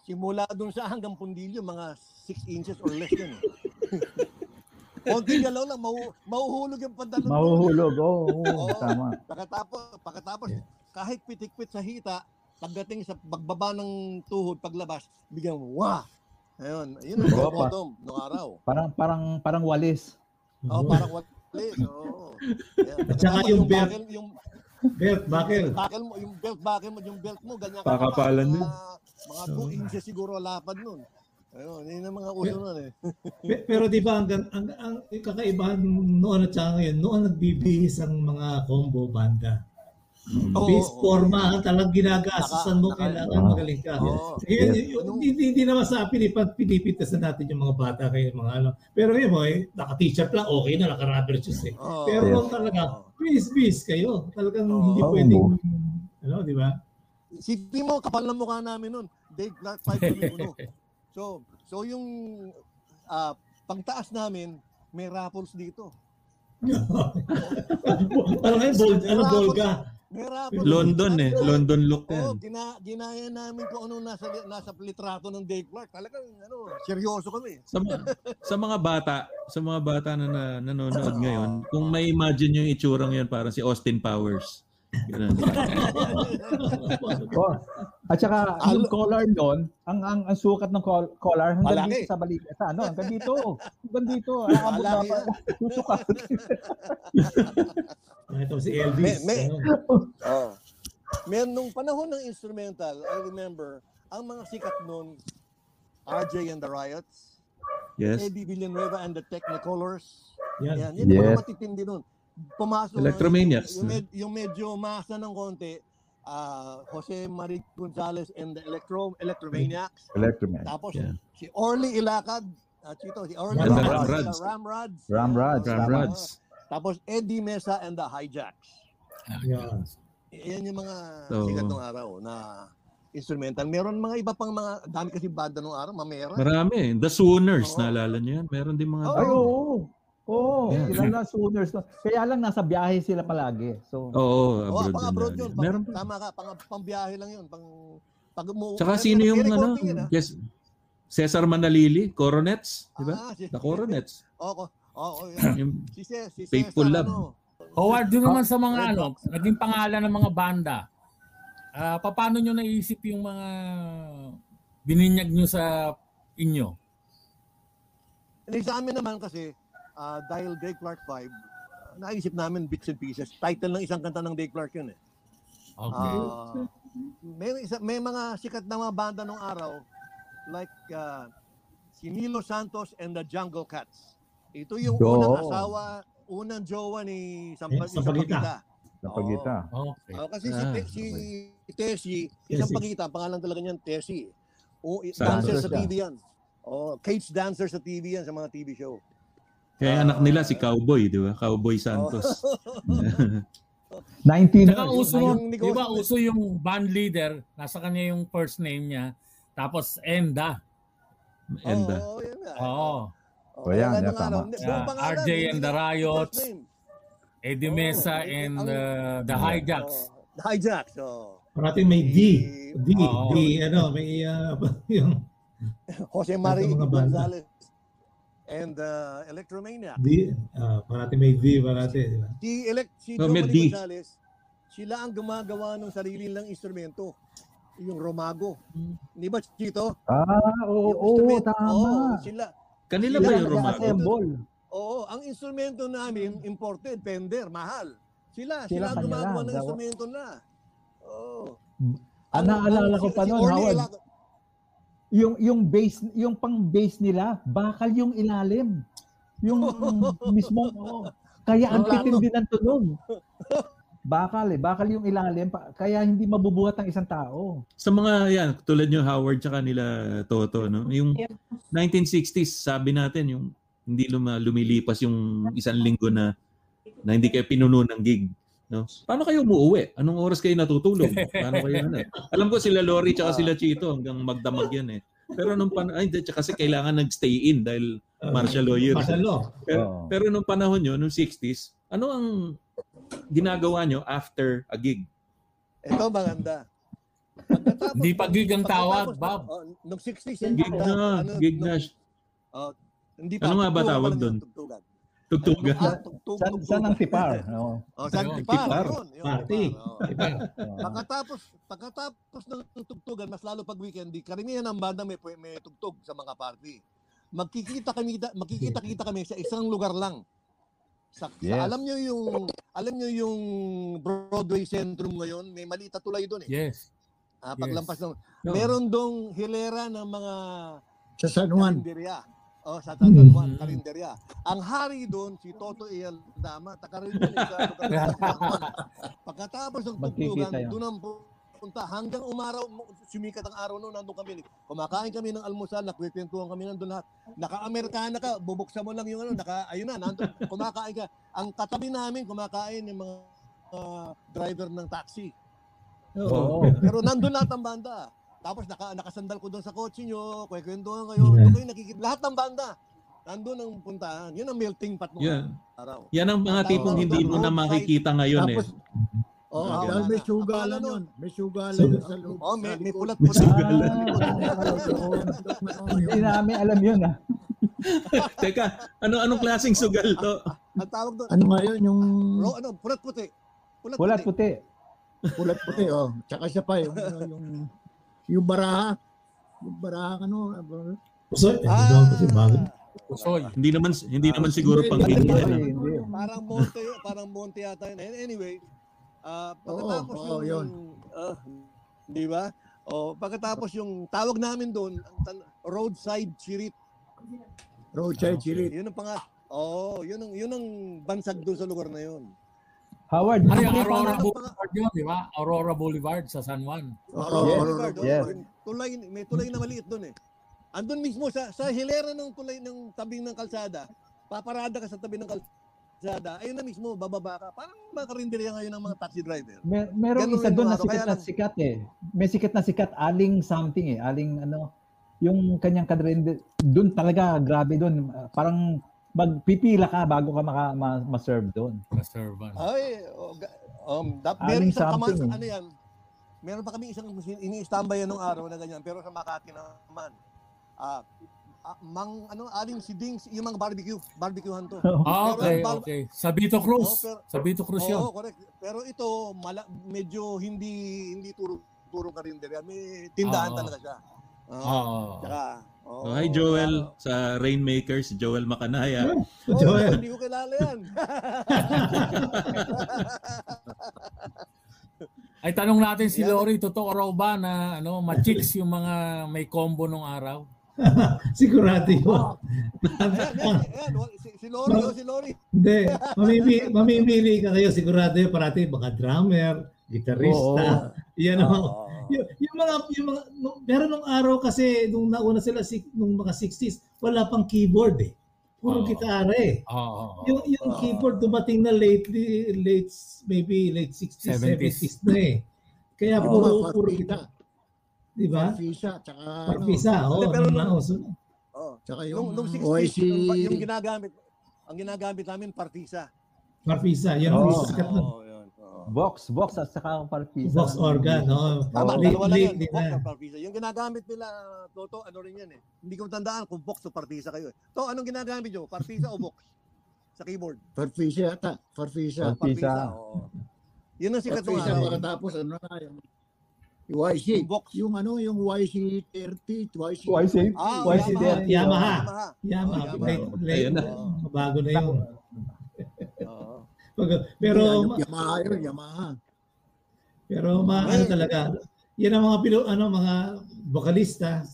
simula doon sa hanggang pundilyo, mga 6 inches or less yun. Konti galaw lang, mahu- mahuhulog yung pantalon. mo. Mahuhulog. Oo, oo, Oo. tama. Pagkatapos, pagkatapos kahit pitik-pit sa hita, pagdating sa pagbaba ng tuhod, paglabas, bigyan wah! Ayun, yun ang Oo, pa- bottom nung araw. Parang parang parang walis. Oh, parang walis. Oo. Yeah. At saka yung belt. buckle, yung Belt, bakil. buckle mo, yung belt buckle mo, yung belt mo, ganyan Pakapalan kakapal. din. Mga, mga 2 inches siguro lapad nun. Ayun, yun ang mga uso nun eh. Pe- Pero di ba ang, ang, ang, yung kakaibahan noon at saka ngayon, noon nagbibihis ang mga combo banda. Bis oo. forma talagang ginagasasan mo Naka- kailangan naka- magaling ka. Oo. Yun, Yes. yun, hindi, hindi naman sa pinipat, pinipitasan natin yung mga bata kayo mga ano. Pero yun mo, eh, naka-t-shirt lang, okay na, naka-rubber shoes eh. Oo. Pero Yes. kung talaga, bis, bis kayo. Talagang Oo. hindi pwedeng, ano, di ba? Sipin mo, kapal ng mukha namin nun. Dave Clark 5 kami uno. So, so yung ah, pangtaas namin, may raffles dito. Parang bold, ano, Volga. Raffles. London eh. London look Oo, yan. gina, ginaya namin kung ano nasa nasa litrato ng Dave Clark. Talagang ano, seryoso kami. Sa, mga- sa mga bata, sa mga bata na, na nanonood ngayon, kung may imagine yung itsurang yan, parang si Austin Powers. Oh. At saka yung Alo- collar doon, ang ang, ang sukat ng col- collar hanggang Malaki. dito sa balik sa ano, hanggang dito. Hanggang dito. Aabot na Malaki pa. Susukat. Ah, Ito si Elvis. May- may-. Oh. Meron nung panahon ng instrumental, I remember, ang mga sikat noon, RJ and the Riots, Yes. Eddie Villanueva and the Technicolors. Yan. Yan, yan yung mga Yes. matitindi nun. Pumasok Electromaniacs, Yung, med- yung medyo masa ng konti, ah, Jose Marie Gonzalez and the Electro Electromaniacs. Electroman. Tapos Yeah. si Orly Ilacad, at Chito, si Orly And the Ilacad, Ramrods. the Ramrods. Ramrods, Ram tama. Rods. Tapos Eddie Mesa and the Hijacks. Yan. Yan yung mga So- sikat ng araw na instrumental. Meron mga iba pang mga, dami kasi banda nung araw, mamera. Marami. The Sooners, Oo. naalala niyo yan? Meron din mga... Oo. Ay, oo. Oo, Yeah. sila na Sooners. Kaya lang nasa biyahe sila palagi. So, Oo, Oo, abroad, din abroad yun. Pang, Meron Tama ka, pang, pang biyahe lang yun. Pang, pag mo, Tsaka sino yung ano? Yun, ah. Yes. Cesar Manalili, Coronets, di ba? Ah, si- The Coronets. Oo, oo. Yung Si, Ce- si Faithful Cesar, Love. ano, Howard, doon naman sa mga Red ano, naging pangalan ng mga banda. Ah, paano nyo naisip yung mga bininyag nyo sa inyo? Hindi sa amin naman kasi, ah, dahil Dave Clark 5, naisip namin bits and pieces. Title ng isang kanta ng Dave Clark yun eh. Okay. Ah, may, isa, may mga sikat na mga banda nung araw, like ah, si Nilo Santos and the Jungle Cats. Ito yung Oo. unang asawa, unang jowa ni Sampa, Eh, Sampaguita. Sampaguita. napagita. okay. Oh, kasi Ah, si, si Tessie, isang Tessie. pagita, pangalan talaga niyan, Tessie. O, dancer sa. TV yan. Oh, cage dancer sa TV yan, sa mga TV show. Kaya Ah. anak nila si Cowboy, di ba? Cowboy Santos. 19 Saka uso, yung di ba, uso yung band leader, nasa kanya yung first name niya, tapos Enda. Enda. Oo, yun nga. Oo. Oh, O, yan, yan, tama. Yeah, RJ hindi and the Riots. Eddie Oo, Mesa eh, and uh, the Hijacks. Oh, the Hijacks. Oh. Parating may D. D. Oo. D. Ano, may uh, yung Jose Marie. Gonzalez and uh, Electromaniac. D. Uh, parating may D. Parating. Di ba? Si, elect, si No, D. Gonzalez, sila ang gumagawa ng sarili lang instrumento. Yung Romago. Di ba, Chito? Ah, oo, oo, instrumento- tama. Oo, sila. Kanila Sila ba ang yung Romago? assemble. Oo, ang instrumento namin, imported, Fender, mahal. Sila, sila, Sila ang gumagawa lang, ng instrumento na. Oo. Ah, naalala ko pa noon, Howard. Yung yung base, yung pang base nila, bakal yung ilalim. Yung mismo, oo. kaya ang titindi ng tunog. Bakal eh, bakal yung ilalim, pa- kaya hindi mabubuhat ng isang tao. Sa mga yan, tulad yung Howard tsaka nila Toto, no? Yung 1960s, sabi natin, yung hindi luma, lumilipas yung isang linggo na na hindi kayo pinuno ng gig. No? Paano kayo umuwi? Anong oras kayo natutulog? Paano kayo ano? Alam ko sila Lori tsaka sila Chito hanggang magdamag yan eh. Pero nung pan ay hindi, kasi kailangan nag-stay in dahil Uh, martial lawyer. Martial law. Pero, Oo. pero nung panahon nyo, nung 60s, ano ang ginagawa nyo after a gig? Ito maganda. Hindi pa gig ang tawag, Bob. Oh, nung 60s, Gig na, gig na. Oh, hindi Ano nga ba tawag doon? Tugtugan. Ah, tugtug- San, tugtugan. san ang tipar? Oo. Oh, san Ayun, tipar. tipar. Yun, yun, Party. tipar, oh. Pagkatapos, pagkatapos ng tugtugan, mas lalo pag weekend, di karamihan ng banda may, may tugtog sa mga party. Magkikita kami, magkikita-kita kami sa isang lugar lang. Sa, sa- Yes. alam nyo yung alam nyo yung Broadway Centrum ngayon, may maliit na tulay doon eh. Yes. Ah, paglampas ng No. meron dong hilera ng mga Sa San Juan. karinderya. Oh, sa San Juan, Mm. karinderya. Ang hari doon, si Toto El Dama, Juan. Pagkatapos ng tugtugan, doon ang punta. Hanggang umaraw, sumikat ang araw noon, nandun kami. Kumakain kami ng almusal, nakwetentuhan kami nandun lahat. Naka-Amerikana ka, bubuksan mo lang yung ano, naka, ayun na, nandun, kumakain ka. Ang katabi namin, kumakain yung mga ah, driver ng taxi. Oo. Pero nandun lahat ng banda. Tapos naka, nakasandal ko doon sa kotse nyo, kwekwentuhan kayo, doon kayo nakikita. Lahat ng banda. Nandun ang puntahan. Yun ang melting pot ng Yan. araw. Yan ang mga tipong hindi mo na makikita ngayon eh. Tapos, oh, Ah, dahil may sugalan yun. May sugalan yun sa loob. Oh, may, may likod. pulat-pulat. Sugalan. Hindi namin alam yun ah. Teka, ano anong klaseng sugal to? Ang tawag doon, Ano nga yun, yung ro, ano, pulat-puti. Pulat-puti. Pulat puti. pulat puti, oh. Tsaka siya pa, yung, ano, yung, yung baraha. Yung baraha, ano, So, eh, Ah, kasi bago. Usoy. Hindi naman hindi naman siguro pang Hindi, hindi. Hindi, hindi. parang monte, parang monte yata yun. Anyway, ah pagkatapos Oo, oo, yung, ah, di ba? O, pagkatapos yung tawag namin doon, roadside chirit. roadside chilit. Yun ang panga. Oh, yun ang yun ang bansag doon sa lugar na yun. Howard, Ano yung Aurora Boulevard yun, di ba? Aurora Boulevard sa San Juan. Oo, Aurora Yes, Boulevard, oh, yes. Tulay, may tulay na maliit doon eh. Andun mismo sa sa hilera ng tulay ng tabing ng kalsada, paparada ka sa tabi ng kalsada, ayun na mismo, bababa ka. Parang makarinderya ngayon ng mga taxi driver. Mer merong Ganun isa doon na sikat na sikat eh. May sikat na sikat, aling something eh. Aling ano, yung kanyang kadrende, doon talaga, grabe doon. Parang magpipila ka bago ka maka, ma, ma-serve doon. Na servan. Ay, oh, um, da, Aling meron isang kaman, eh. ano yan, meron pa kami isang ini-standby nung araw na ganyan, pero sa Makati naman. Ah, ah, mang ano aling si Dings yung mga barbecue barbecuehan to Ah, okay, Pero ang- okay. Sa Vito Cruz. Oh, pero- Sa Vito Cruz yun. Oo, correct. Pero ito, mala, medyo hindi hindi turo turo ka rin din. May tindahan Oo. talaga siya. Oo. Oo. Tsaka, oo, Oh, hi Joel ano. sa Rainmakers, Joel Macanaya. Oo, Joel. hindi ko kilala yan. Ay tanong natin si. Lori, totoo raw ba na ano, ma-chicks yung mga may combo nung araw? Sigurado yun. wa- si, Lori, oh, si Lori. Hindi. Mamimili, mamimili ka kayo. Sigurado yun. Parati mga drummer, gitarista. Yan ang Oo. yung, yung mga yung mga nung, meron nung araw kasi nung nauna sila si, nung mga 60s, wala pang keyboard eh. Puro Oo. gitara eh. Oo. Yung yung Oo. keyboard dumating na lately late maybe late 60s, 70s. 70s, na eh. Kaya puro mga puro gitara. Di ba? Farfisa, tsaka ano, Parpisa, oh, pero nung nung- nauso. Oh. tsaka Yung, yung nung 60s, OIC, yung, yung ginagamit, ang ginagamit namin, partisa. Parpisa, yan ang Oo. sikat na. Oo, Vox, Vox at saka ang parpisa. Vox organ, no? Tama, Late- dalawa lang yan. Box na. or Partisa. Yung ginagamit nila, Toto, ano rin yan eh. Hindi ko tandaan kung box o partisa kayo eh. To, anong ginagamit nyo? Partisa o box? Sa keyboard? Farfisa yata. Farfisa. Partisa. oo. Yun ang sikat ng Farfisa araw. pagkatapos ano na yung YC. Yung box. Yung ano, yung YC 30, YC. YC? Ah, YC Yamaha. there. Yamaha. Yamaha. Yamaha. Yamaha. Late, late, Ayun na. bago na yun. Oo. Pag- Pero, Yung Yamaha yun, Yamaha. pero ma, ano talaga, yan ang mga pilo, ano, mga vokalista,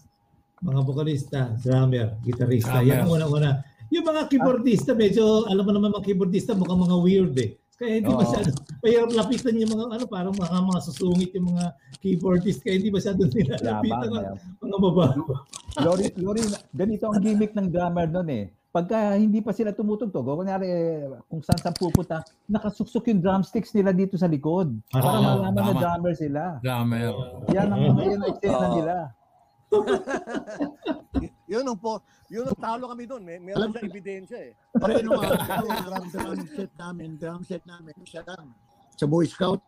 mga vokalista, drummer, gitarista, yan ang Drummer. una-una. Yung mga keyboardista, medyo, alam mo naman mga keyboardista, mukhang mga weird eh. Kaya hindi Oo. masyado, mahirap lapitan yung mga, ano, parang mga, mga susungit yung mga keyboardist, kaya hindi masyado nila lapitan Yabang. ng mga babae. Lori, Lori, ganito ang gimmick ng drummer noon eh. Pagka hindi pa sila tumutugtog, o kunyari eh, kung saan saan pupunta, nakasuksok yung drumsticks nila dito sa likod. Para Ah, malaman na drummer sila. Drummer. Yan ang, yan ang eksena nila. Yun ang po, yun ang talo kami doon. May, meron siya ebidensya eh. Pero nung ano, drum, drum set namin, drum set namin, siya lang. Sa Boy Scout.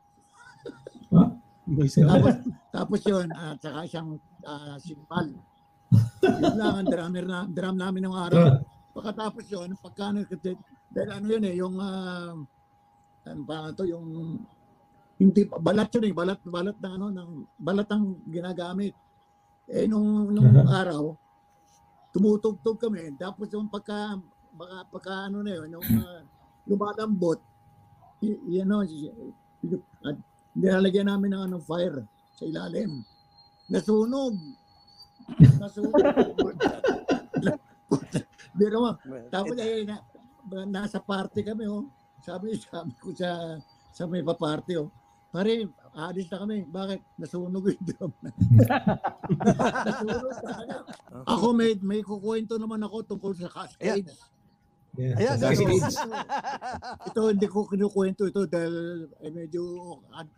Tapos, tapos yun, at saka siyang uh, simpal. Yun lang ang drummer na, drum namin ng araw. Pagkatapos yun, pagka ano, dahil ano yun eh, yung, uh, ano pa to, yung, hindi, balat yun eh, balat, balat na ano, ng, balat ang ginagamit. Eh, nung, nung araw, tumutugtog kami, tapos yung pagka, baka, pagka ano na yun, yung uh, lumalambot, y- y- ano, y- y- at nilalagyan namin ng ano, fire sa ilalim. Nasunog. Nasunog. Pero mo, tapos eh, na, nasa party kami, oh. Sabi, sabi ko sa, sa may pa-party, oh. Pare, alis na kami. Bakit? Nasunog yung drum. Nasunog talaga. Ako may may kukwento naman ako tungkol sa Cascades. Yeah. Ayan, Sa- ganun. ito hindi ko kinukwento ito dahil eh, medyo ad-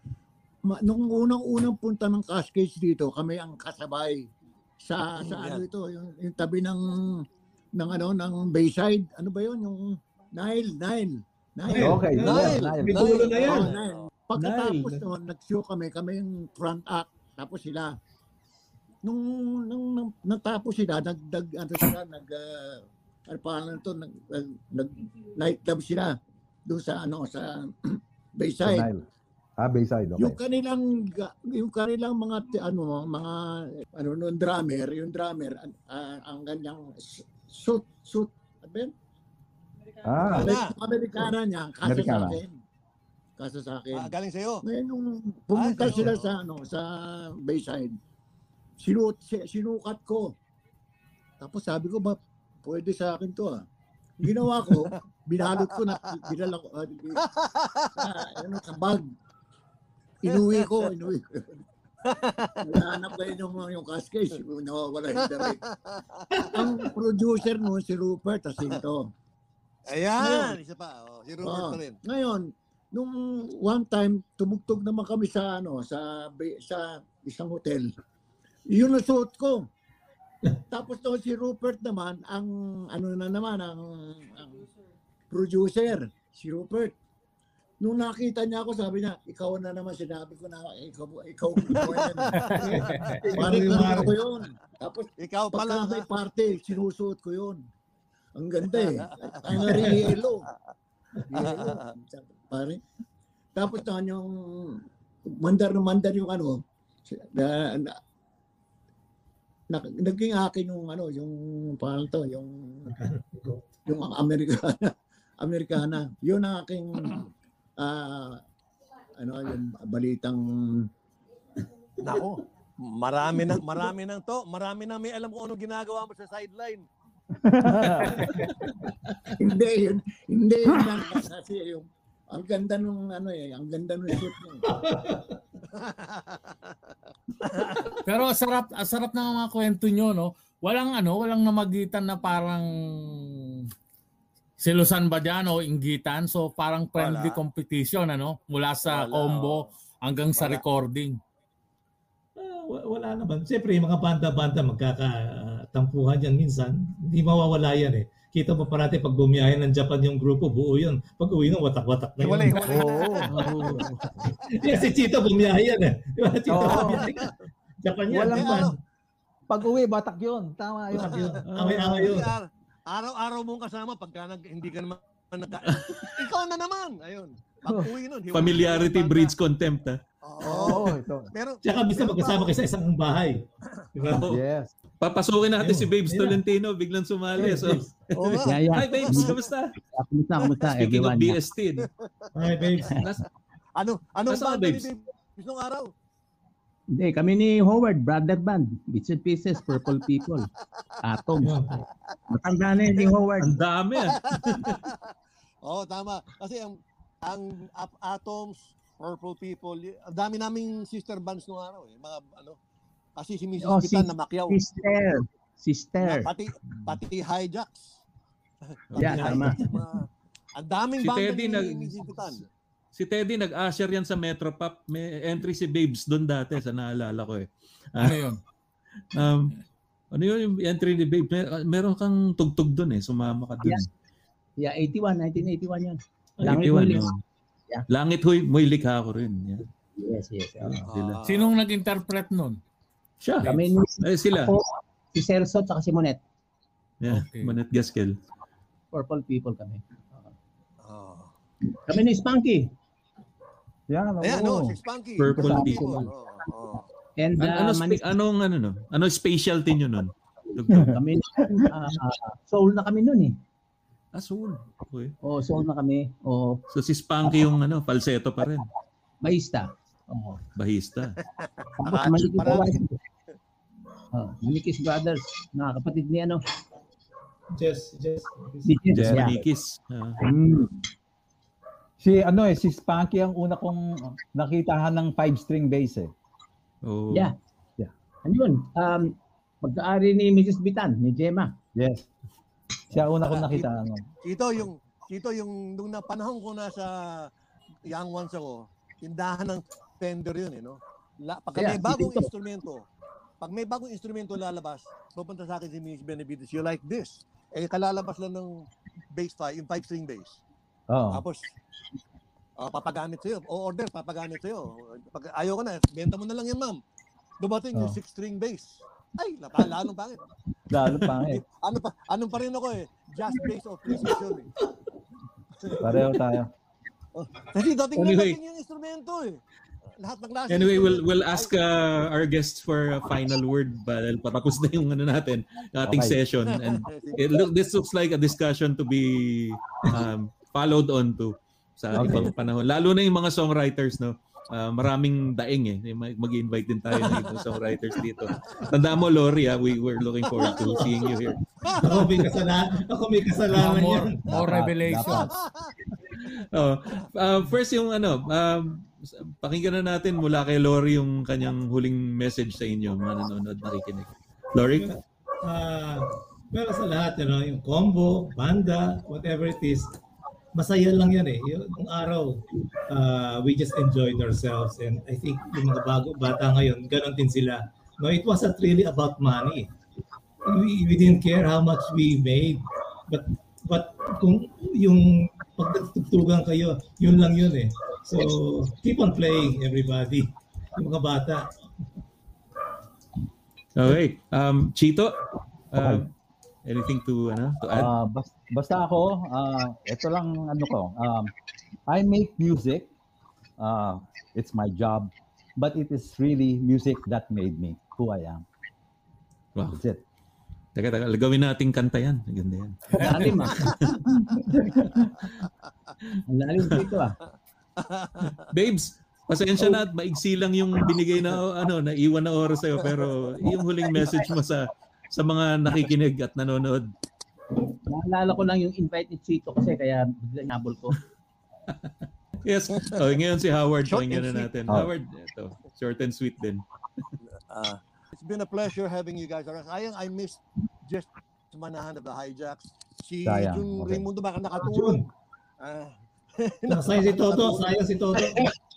ma- nung unang-unang punta ng Cascades dito, kami ang kasabay sa sa Mm, ano yan. ito, yung, yung tabi ng ng ano ng Bayside. Ano ba 'yon? Yung Nile, Nile. Nile. Okay, Nile. Nile, Nile. Na yan. Oh, Nile. Pagkatapos noon, nag-show kami, kami yung front act, tapos sila. Nung, nung, nung natapos sila, nagdag, ano sila, nag, uh, ano pangalan to, nag, nag, nag, night club sila doon sa, ano, sa Sa Bayside. Nile. Ah, Bayside, okay. Yung kanilang yung kanilang mga ano mga ano no drummer, yung drummer ah, ang ganyang s- suit suit ano ba yun? Ah. Amerikana niya kasi Amerikana. sa akin. Kasi sa akin. Ah, galing sa'yo. Ngayon nung pumunta Ah, sila sa ano sa Bayside. Sinut si- sinukat ko. Tapos sabi ko ba pwede sa akin to ah. Ginawa ko, binalot ko na binala ko ah, ah, ano sa bag. Inuwi ko, inuwi ko. Nahanap ko yung, yung cascade, nawawala yung damit. Ang producer noon si Rupert Jacinto. Ayan, isa pa. Oh, si Robert Oo. pa rin. Ngayon, nung one time tumugtog naman kami sa ano sa sa isang hotel. Yun ang suot ko. Tapos to si Rupert naman ang ano na naman ang, ang producer si Rupert. Nung nakita niya ako, sabi niya, ikaw na naman sinabi ko na ikaw ikaw ikaw yan. Yung ko yun. Tapos Ikaw pala. pagka may party, sinusuot ko yun. Ang ganda eh. Ang yellow. Yellow. Pare. Tapos na yung mandar na mandar yung ano, na, na, na, naging akin yung ano, yung paano to, yung yung Amerikana. Amerikana. Yun ang aking ah ano yung balitang Nako. Marami na, marami nang to. Marami na may alam kung ano ginagawa mo sa sideline. hindi yun hindi yun lang kasi yung ang ganda nung ano eh ang ganda nung shoot niya eh. Pero sarap, sarap ng mga kwento nyo, no? Walang ano, walang namagitan na parang silusan ba dyan o inggitan? So parang friendly Wala. competition, ano? Mula sa Wala, combo oh. hanggang sa Wala. recording. Ah, wa- wala naman. Siyempre, yung mga banda-banda magkakatampuhan yan minsan. Hindi mawawala yan eh. kita mo parati pag bumiyahe ng Japan yung grupo, buo yun. Pag uwi nung watak-watak na yun. hiwalay. Oo. Yeah, si Chito bumiyahe yan eh. Di ba? Chito Oo. bumiyahe yan. Japan yan. Walang Japan. ano, Pag uwi, batak yun. Tama yun. Batak yun. Away-away yun. Araw-araw mong kasama pagka nag, hindi ka naman nagka... Ikaw na naman! Ayun. Pag uwi nun. hiwalay. Familiarity breeds contempt. Ha? Oo. Oo, ito. Pero, Tsaka bisa pero magkasama kayo sa isang bahay. Di ba? Oo. Yes. Papasukin natin si Babes Ayun. Tolentino, biglang sumali. So, Oo nga. Yeah, yeah. hi Babes, kamusta? Ah, Kumusta, kumusta Speaking of everyone? BST, Hi, babes. nas- Ano, anong Nasaan banda ni babes? Babes nung araw? Hindi, kami ni Howard, brother band. Bits and Pieces, Purple People, Atoms. Yun. Matanda na yun ni Howard. ang dami ah. Oo, tama. Kasi ang ang Up Atoms, Purple People, ang dami naming sister bands nung araw eh. Mga ano, kasi si Mrs. Oh, Bitan si- na Macquiao. Sister. Na, Sister. pati pati hijacks. Yeah, Pati tama. hijacks, mga- ang daming Si banda Teddy ni nag- Mrs. Bitan. Si Teddy nag-usher yan sa Metropop. May entry si Babes doon dati sa naalala ko eh. Ano yun? Um, ano yun yung entry ni Babes? Mer- meron kang tugtog doon eh. Sumama ka doon. Yeah, 81, 1981 yun. Ay, Langit iwan, Huli. no? Yeah. Langit huy, may likha ko rin. Yan. Yes, yes. Ah, sila. Ah, Sinong nag-interpret nun? Siya. Kami ni Eh, sila. ako, si Serso at si Monet. Yeah, Okay. Manet Gaskel. Purple People kami. ah. Kami ni Spunky. Yan, oo. Ayan, no, si Spunky. Purple Kasama People. Oo, oo. And An- uh, ano, Manis- spe- anong ano no? Ano specialty nyo nun? Kami uh, soul na kami noon eh. ah, soul. Okay. Oh, soul na kami. Oh, So si Spunky yung ano, falsetto pa rin. Maista. Oh. Bahista. Tapos Parati- Manikis parati. Oh, Manikis Brothers, mga kapatid ni ano, Jess, Jess. ni Jess. Jess Yeah. Manikis. Ah. Mm. Si ano eh, si Spanky ang una kong nakitahan ng five string bass eh. oh. Yeah. Yeah. Ano yun? Um, pagkaari ni Mrs. Bitan, ni Gemma. Yes. Siya una kong nakita ano. Ito yung ito yung nung na panahon ko nasa Young Ones ako, tindahan ng tender yun eh, no? La, pag Yeah, may bagong dito. instrumento, pag may bagong instrumento lalabas, pupunta sa akin si Miss Benavides, you like this. Eh, kalalabas lang ng bass five, yung five string bass. Oo. Tapos, ah, papagamit sa'yo. O order, papagamit sa'yo. Pag ayaw ko na, benta mo na lang yan, ma'am. Dumating yung Oh. six string bass. Ay, lapa, lalong pangit. Lalo pa eh. Ano pa, anong pa rin ako eh? Jazz bass of precision eh. Pareho tayo. Kasi dating Anyway. na dating yung instrumento eh. Lahat ng klase. Anyway, we'll we'll ask uh, our guests for a final word dahil patapos na yung ano natin, ating Okay. session and it look this looks like a discussion to be um, followed on to sa Okay. ibang panahon. Lalo na yung mga songwriters no. Uh, maraming daing eh. Mag- Mag-invite din tayo ng ibang songwriters dito. Tandaan mo, Lori, ah, we were looking forward to seeing you here. Ako may kasalanan. Ako may kasalanan more, yan. more revelations. Oh, uh, first yung ano, um, pakinggan na natin mula kay Lori yung kanyang huling message sa inyo, mga nanonood, nakikinig. Lori? Ah, pero sa lahat, you know, yung combo, banda, whatever it is, masaya lang yan eh. Yung, araw, ah, we just enjoyed ourselves and I think yung mga bago bata ngayon, ganon din sila. No, it wasn't really about money. We, we didn't care how much we made. But but kung yung pag nagtugtugan kayo, yun lang yun eh. So, keep on playing everybody. Yung mga bata. Okay. Um, Chito? Um, anything to, ano, to add? Ah, bas- basta ako, ah, ito lang ano ko. Um, I make music. Uh, it's my job. But it is really music that made me who I am. wow. That's it. Teka, teka, gawin nating kanta yan. Maganda yan. Lalim ah. Lalim dito ah. Babes, pasensya na at maigsi lang yung binigay na, ano, na iwan na oras sa'yo. Pero yung huling message mo sa sa mga nakikinig at nanonood. Naalala ko lang yung invite ni Chito kasi kaya bigla nabol ko. Yes. Oh, ngayon si Howard, Short pakinggan and na sweet. natin. Oh. Howard, ito. Short and sweet din. Ah, it's been a pleasure having you guys around. Sayang, I missed just manahan of the hijacks. Si Sayang, Jun okay. Raimundo baka Jun, nakatulog. Ah, sayang si Toto, sayang si Toto.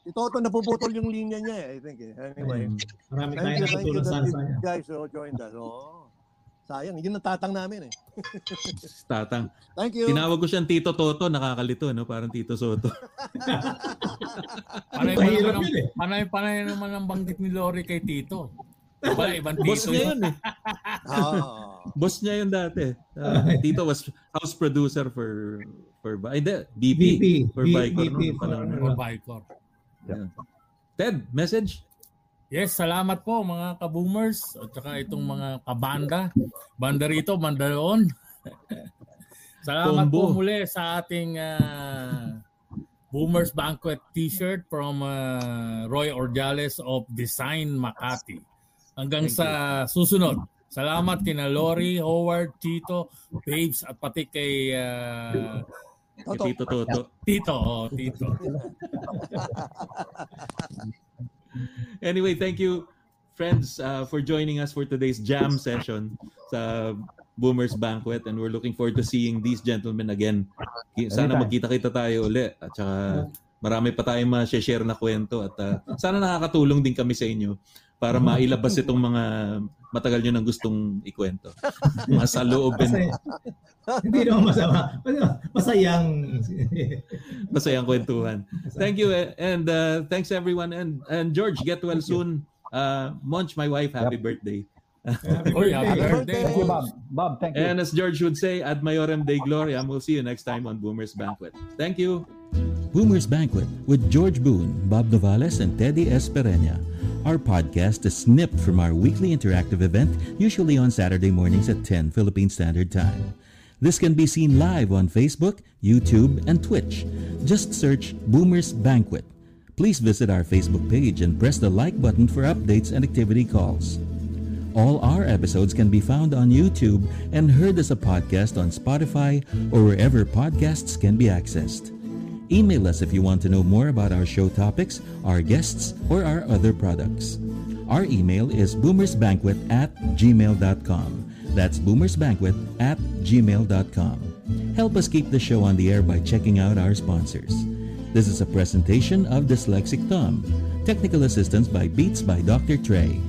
si Toto napuputol yung linya niya eh, I think. Eh. Anyway, Um, Marami thank tayong you, thank you natutulong that sana guys oh, joined us. Oh. Sayang, yun ang tatang namin eh. Tatang. Thank you. Tinawag ko siyang Tito Toto, nakakalito, no? Parang Tito Soto. Panay, Mahirap panay, yun eh. panay, panay naman ang banggit ni Lori kay Tito. Iba, ibang Boss Tito niya yun. yun eh. Ah. Boss niya yun dati. Uh, Tito was house producer for for Ay, hindi, BP. BP. For B- Vicor. BP no? na. For Vicor. Yeah. Ted, message? Yes, salamat po mga ka-boomers at saka itong mga kabanda. Banda rito, banda roon. salamat Combo. po muli sa ating ah, Boomers Banquet t-shirt from ah, Roy Ordiales of Design Makati. Hanggang Thank sa susunod. Salamat kina Lori, Howard, Tito, Babes at pati kay ah, Kay Tito Toto. Tito. Oh, Tito. Anyway, thank you friends uh, for joining us for today's jam session sa Boomers Banquet. And we're looking forward to seeing these gentlemen again. Sana magkita-kita tayo uli. At saka marami pa tayong ma-share na kwento. At uh, sana nakakatulong din kami sa inyo para mailabas itong mga matagal nyo nang gustong ikwento. Mga sa loobin, Masaya. Hindi naman masama. Masayang. masayang kwentuhan. Thank you and uh, thanks everyone and and George get well soon. Uh, Monch, my wife, happy birthday. Happy Oy, happy birthday. birthday. Thank you, Bob. Bob, thank you. And as George would say, ad maiorem Dei Gloria. We'll see you next time on Boomer's Banquet. Thank you. Boomer's Banquet with George Boone, Bob Novales, and Teddy Espereña. Our podcast is snipped from our weekly interactive event, usually on Saturday mornings at 10 Philippine Standard Time. This can be seen live on Facebook, YouTube, and Twitch. Just search Boomer's Banquet. Please visit our Facebook page and press the like button for updates and activity calls. All our episodes can be found on YouTube and heard as a podcast on Spotify or wherever podcasts can be accessed. Email us if you want to know more about our show topics, our guests, or our other products. Our email is boomersbanquet at gmail.com. That's boomersbanquet at gmail.com. Help us keep the show on the air by checking out our sponsors. This is a presentation of Dyslexic Thumb. Technical assistance by Beats by Dr. Trey.